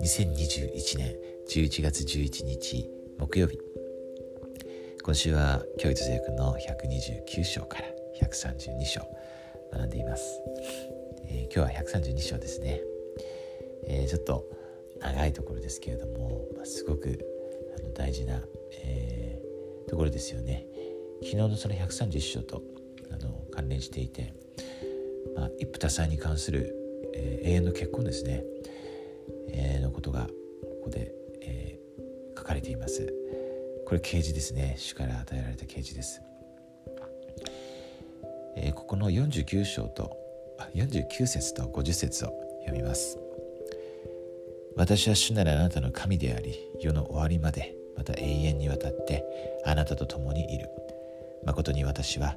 2021年11月11日木曜日今週は教育聖句の129章から132章学んでいます、えー、今日は132章ですね、えー、ちょっと長いところですけれども、まあ、すごくあの大事な、えー、ところですよね。昨日のその131章とあの関連していて、まあ、一夫多妻に関する、えー、永遠の結婚ですね。えー、のことがここで、えー、書かれています。これ啓示ですね。主から与えられた啓示です、えー、ここの49章と49節と50節を読みます。私は主ならあなたの神であり世の終わりまでまた永遠にわたってあなたと共にいる。誠に私は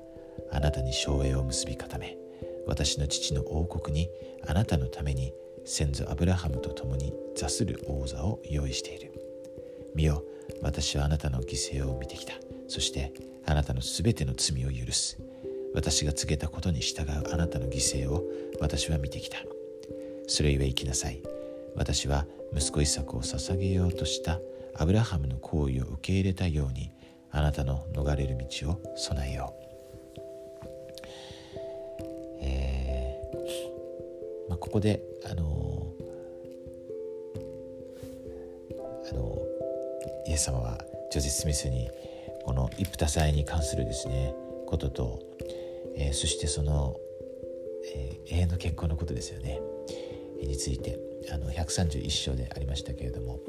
あなたに昭栄を結び固め私の父の王国にあなたのために先祖アブラハムと共に座する王座を用意している。見よ、私はあなたの犠牲を見てきた。そしてあなたのすべての罪を許す。私が告げたことに従うあなたの犠牲を私は見てきた。それゆえ生きなさい。私は息子イサクを捧げようとしたアブラハムの行為を受け入れたようにあなたの逃れる道を備えよう。ここであのあのイエス様はジョゼ・スミスにこの一夫多妻に関するですねことと、えー、そしてその、えー、永遠の健康のことですよね、えー、についてあの131章でありましたけれども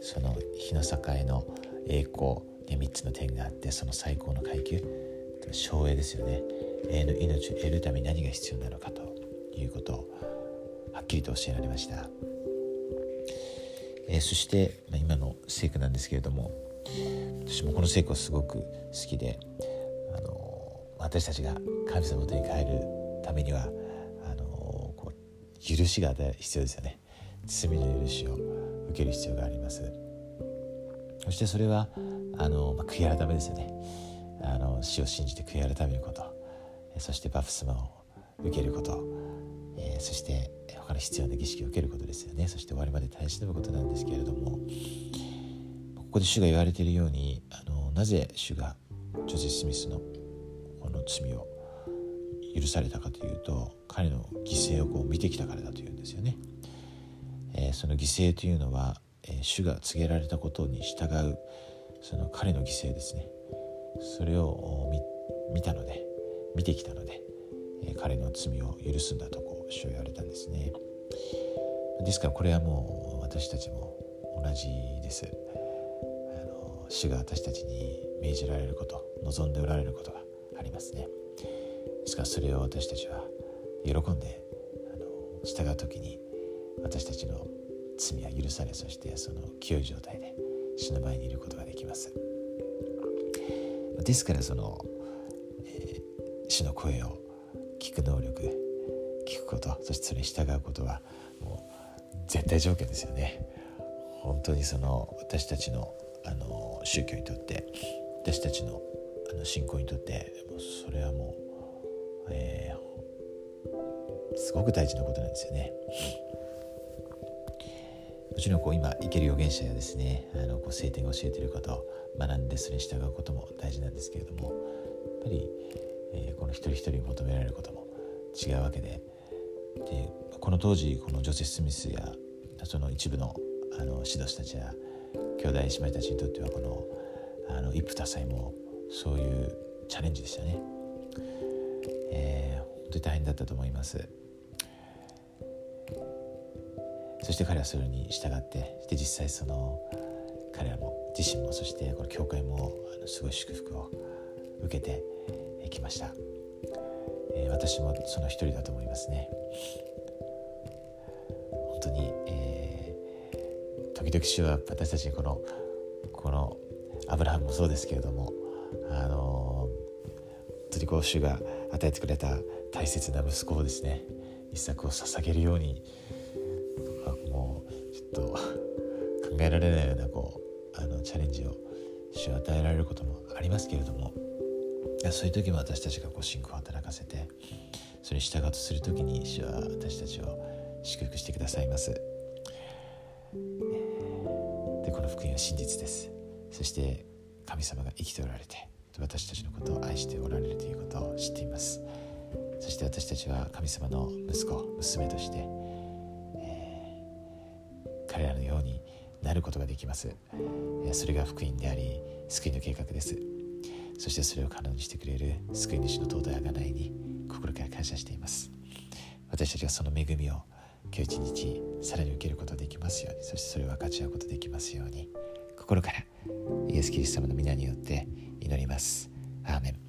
その日の境の栄光で3つの点があってその最高の階級省エですよね。永遠の命を得るために何が必要なのかということをはっきりと教えられました、えー、そして、まあ、今の聖句なんですけれども私もこの聖句はすごく好きで、あのー、私たちが神様とに帰るためにはあのー、こう許しが必要ですよね。罪の許しを受ける必要があります。そしてそれはあの、まあ、悔い改めですよね。あの死を信じて悔い改めること。そしてバプスマを受けること、えー、そしてから必要な儀式を受けることですよねそして終わりまで耐え忍ぶことなんですけれどもここで主が言われているようにあのなぜ主がジョゼ・スミスのこの罪を許されたかというと彼の犠牲をこう見てきたからだというんですよね。えー、その犠牲というのは、えー、主が告げられたことに従うその彼の犠牲ですねそれを見たので見てきたので、えー、彼の罪を許すんだとこう主は言われたんですね。ですからこれはもう私たちも同じです。あの主が私たちに命じられること望んでおられることがありますね。ですからそれを私たちは喜んであの従う時に私たちの罪は許されそしてその清い状態で死の前にいることができます。ですからその、えー、主の声を聞く能力聞くことそしてそれに従うことはもう絶対条件ですよね本当にその私たちのあの宗教にとって私たちのあの信仰にとってそれはもう、えー、すごく大事なことなんですよね。もちろんこう今生ける預言者やですねあのこう聖典が教えてること学んでそれに従うことも大事なんですけれどもやっぱり、えー、この一人一人に求められることも違うわけででこの当時このジョセフ・スミスやその一部のあの指導者たちや兄弟姉妹たちにとってはこのあの一夫多妻もそういうチャレンジでしたね、えー、本当に大変だったと思います。そして彼はそれに従ってで実際その彼らも自身もそしてこの教会もあのすごい祝福を受けてきました、えー、私もその一人だと思いますね。本当に、えー、時々主は私たちにこのこのアブラハムもそうですけれどもあの本当にこう主が与えてくれた大切な息子をですね一作を捧げるようにもうちょっと 考えられないようなこうあのチャレンジを主は与えられることもありますけれどもそういう時も私たちがこう信仰を働かせてそれに従うとする時に主は私たちを祝福してくださいます。でこの福音は真実です。そして神様が生きておられて私たちのことを愛しておられるということを知っています。そして私たちは神様の息子娘として、えー、彼らのようになることができます。それが福音であり救いの計画です。そしてそれを可能にしてくれる救い主の尊い贖いに心から感謝しています。私たちがその恵みを今日一日さらに受けることができますようにそしてそれを分かち合うことができますように心からイエス・キリスト様の皆によって祈ります。アーメン。